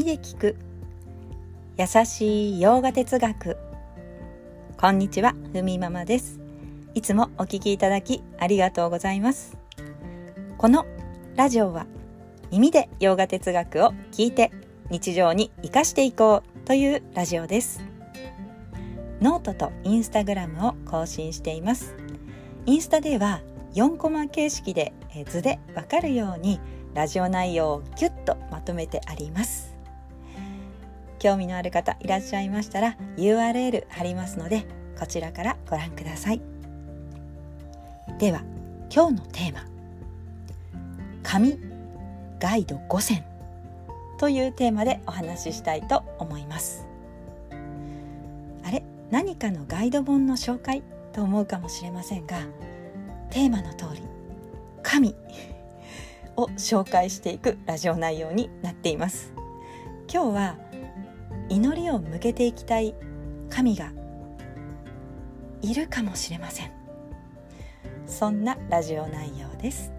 耳で聞く。優しいヨガ哲学。こんにちはふみママです。いつもお聞きいただきありがとうございます。このラジオは耳でヨガ哲学を聞いて日常に生かしていこうというラジオです。ノートとインスタグラムを更新しています。インスタでは4コマ形式で図でわかるようにラジオ内容をギュッとまとめてあります。興味のある方いらっしゃいましたら URL 貼りますのでこちらからご覧ください。では今日のテーマ。紙ガイド5選。というテーマでお話ししたいと思います。あれ何かのガイド本の紹介と思うかもしれませんがテーマの通り神を紹介していくラジオ内容になっています。今日は祈りを向けていきたい神がいるかもしれません。そんなラジオ内容です、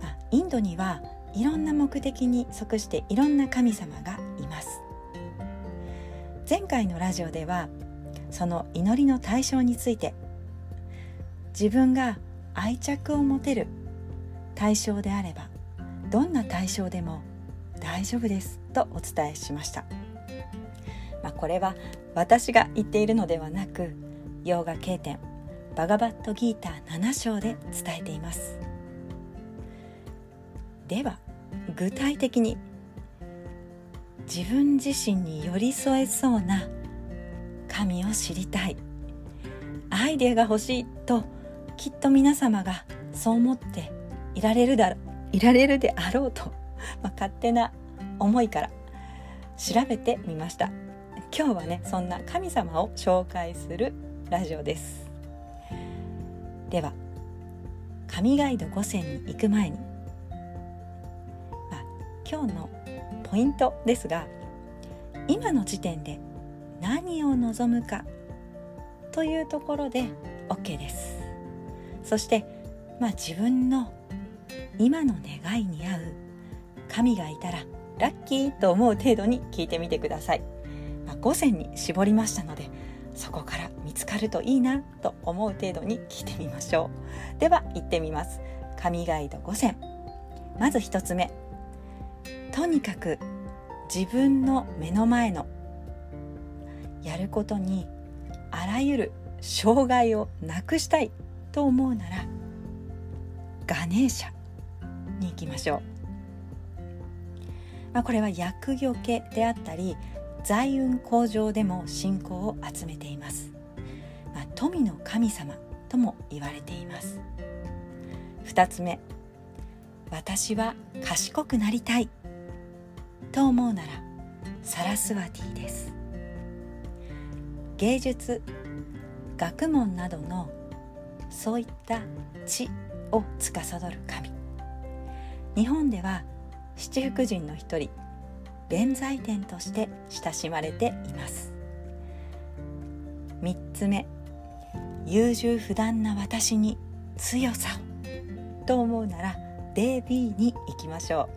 まあ、インドにはいろんな目的に即していろんな神様がいます。前回のラジオではその祈りの対象について自分が愛着を持てる対象であればどんな対象でも大丈夫ですとお伝えしました、まあ、これは私が言っているのではなくヨーガ経典バガバットギーター7章で伝えています。では具体的に自分自身に寄り添えそうな神を知りたいアイデアが欲しいときっと皆様がそう思っていられるだいられるであろうと、まあ、勝手な思いから調べてみました。今日はねそんな神様を紹介するラジオです。では神ガイド5選に行く前に、まあ、今日のポイントですが今の時点で何を望むかというところで OK です。そしてまあ自分の今の願いに合う神がいたらラッキーと思う程度に聞いてみてください、5選に絞りましたのでそこから見つかるといいなと思う程度に聞いてみましょう。では行ってみます。神ガイド5選まず1つ目。とにかく自分の目の前のやることにあらゆる障害をなくしたいと思うならガネーシャに行きましょう、まあ、これは厄除けであったり財運向上でも信仰を集めています、まあ、富の神様とも言われています。2つ目私は賢くなりたいと思うならサラスワティです。芸術学問などのそういった知を司る神。日本では七福神の一人弁財天として親しまれています。3つ目優柔不断な私に強さと思うならデービーに行きましょ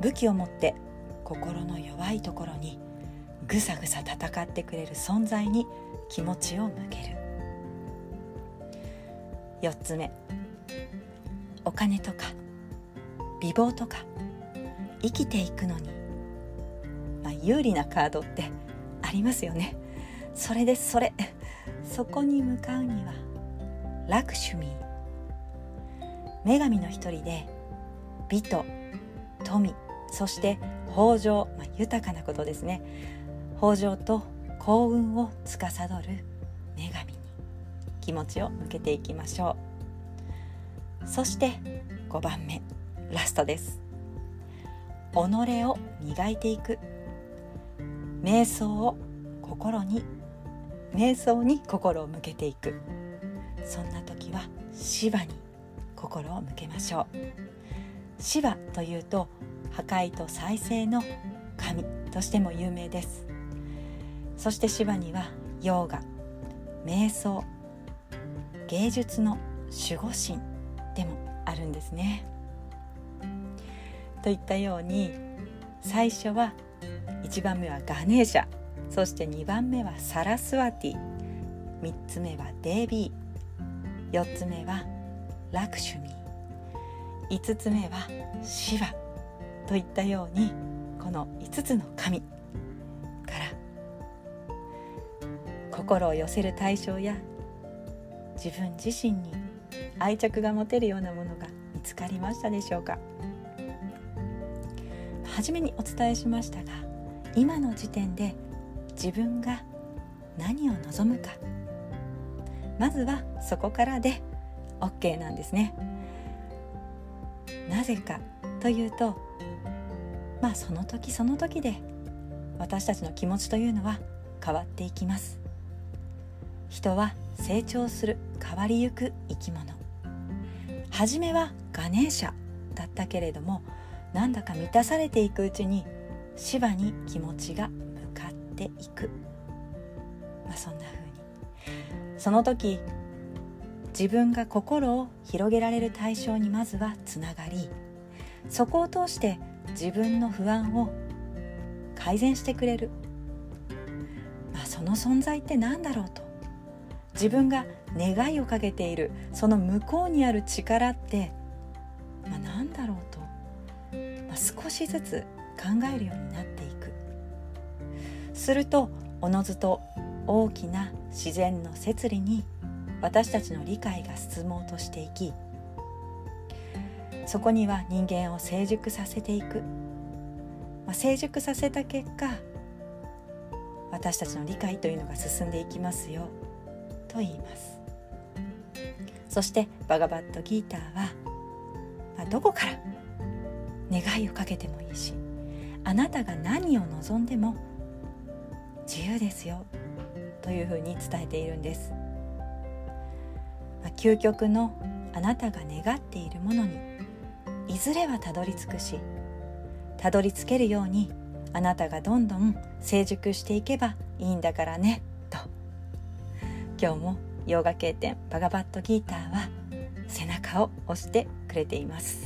う。武器を持って心の弱いところにぐさぐさ戦ってくれる存在に気持ちを向ける。4つ目お金とか美貌とか生きていくのに、まあ、有利なカードってありますよね。それですそれそこに向かうにはラクシュミー女神の一人で美と富そして豊穣、まあ、豊かなことですね。豊穣と幸運を司る女神に気持ちを向けていきましょう。そして5番目ラストです。己を磨いていく。瞑想を心に瞑想に心を向けていく。そんな時は芝に心を向けましょう。芝というと破壊と再生の神としても有名です。そして芝にはヨーガ瞑想芸術の守護神でもあるんですね。といったように最初は1番目はガネーシャそして2番目はサラスワティ3つ目はデービー4つ目はラクシュミー5つ目はシヴァといったようにこの5つの神から心を寄せる対象や自分自身に愛着が持てるようなものが見つかりましたでしょうか？初めにお伝えしましたが今の時点で自分が何を望むか。まずはそこからで OK なんですね。なぜかというとまあその時その時で私たちの気持ちというのは変わっていきます。人は成長する変わりゆく生き物。初めはガネーシャだったけれどもなんだか満たされていくうちに芝に気持ちが向かっていく、まあ、そんな風に。その時自分が心を広げられる対象にまずはつながりそこを通して自分の不安を改善してくれる、まあ、その存在って何だろうと。自分が願いをかけているその向こうにある力って、まあ、何だろうと、少しずつ考えるようになっていく。するとおのずと大きな自然の摂理に私たちの理解が進もうとしていきそこには人間を成熟させていく、まあ、成熟させた結果私たちの理解というのが進んでいきますよと言います。そしてバガバットギーターは、まあ、どこから願いをかけてもいいしあなたが何を望んでも自由ですよというふうに伝えているんです、まあ、究極のあなたが願っているものにいずれはたどり着くしたどり着けるようにあなたがどんどん成熟していけばいいんだからねと。今日もヨガ経典バガバットギーターは背中を押してくれています。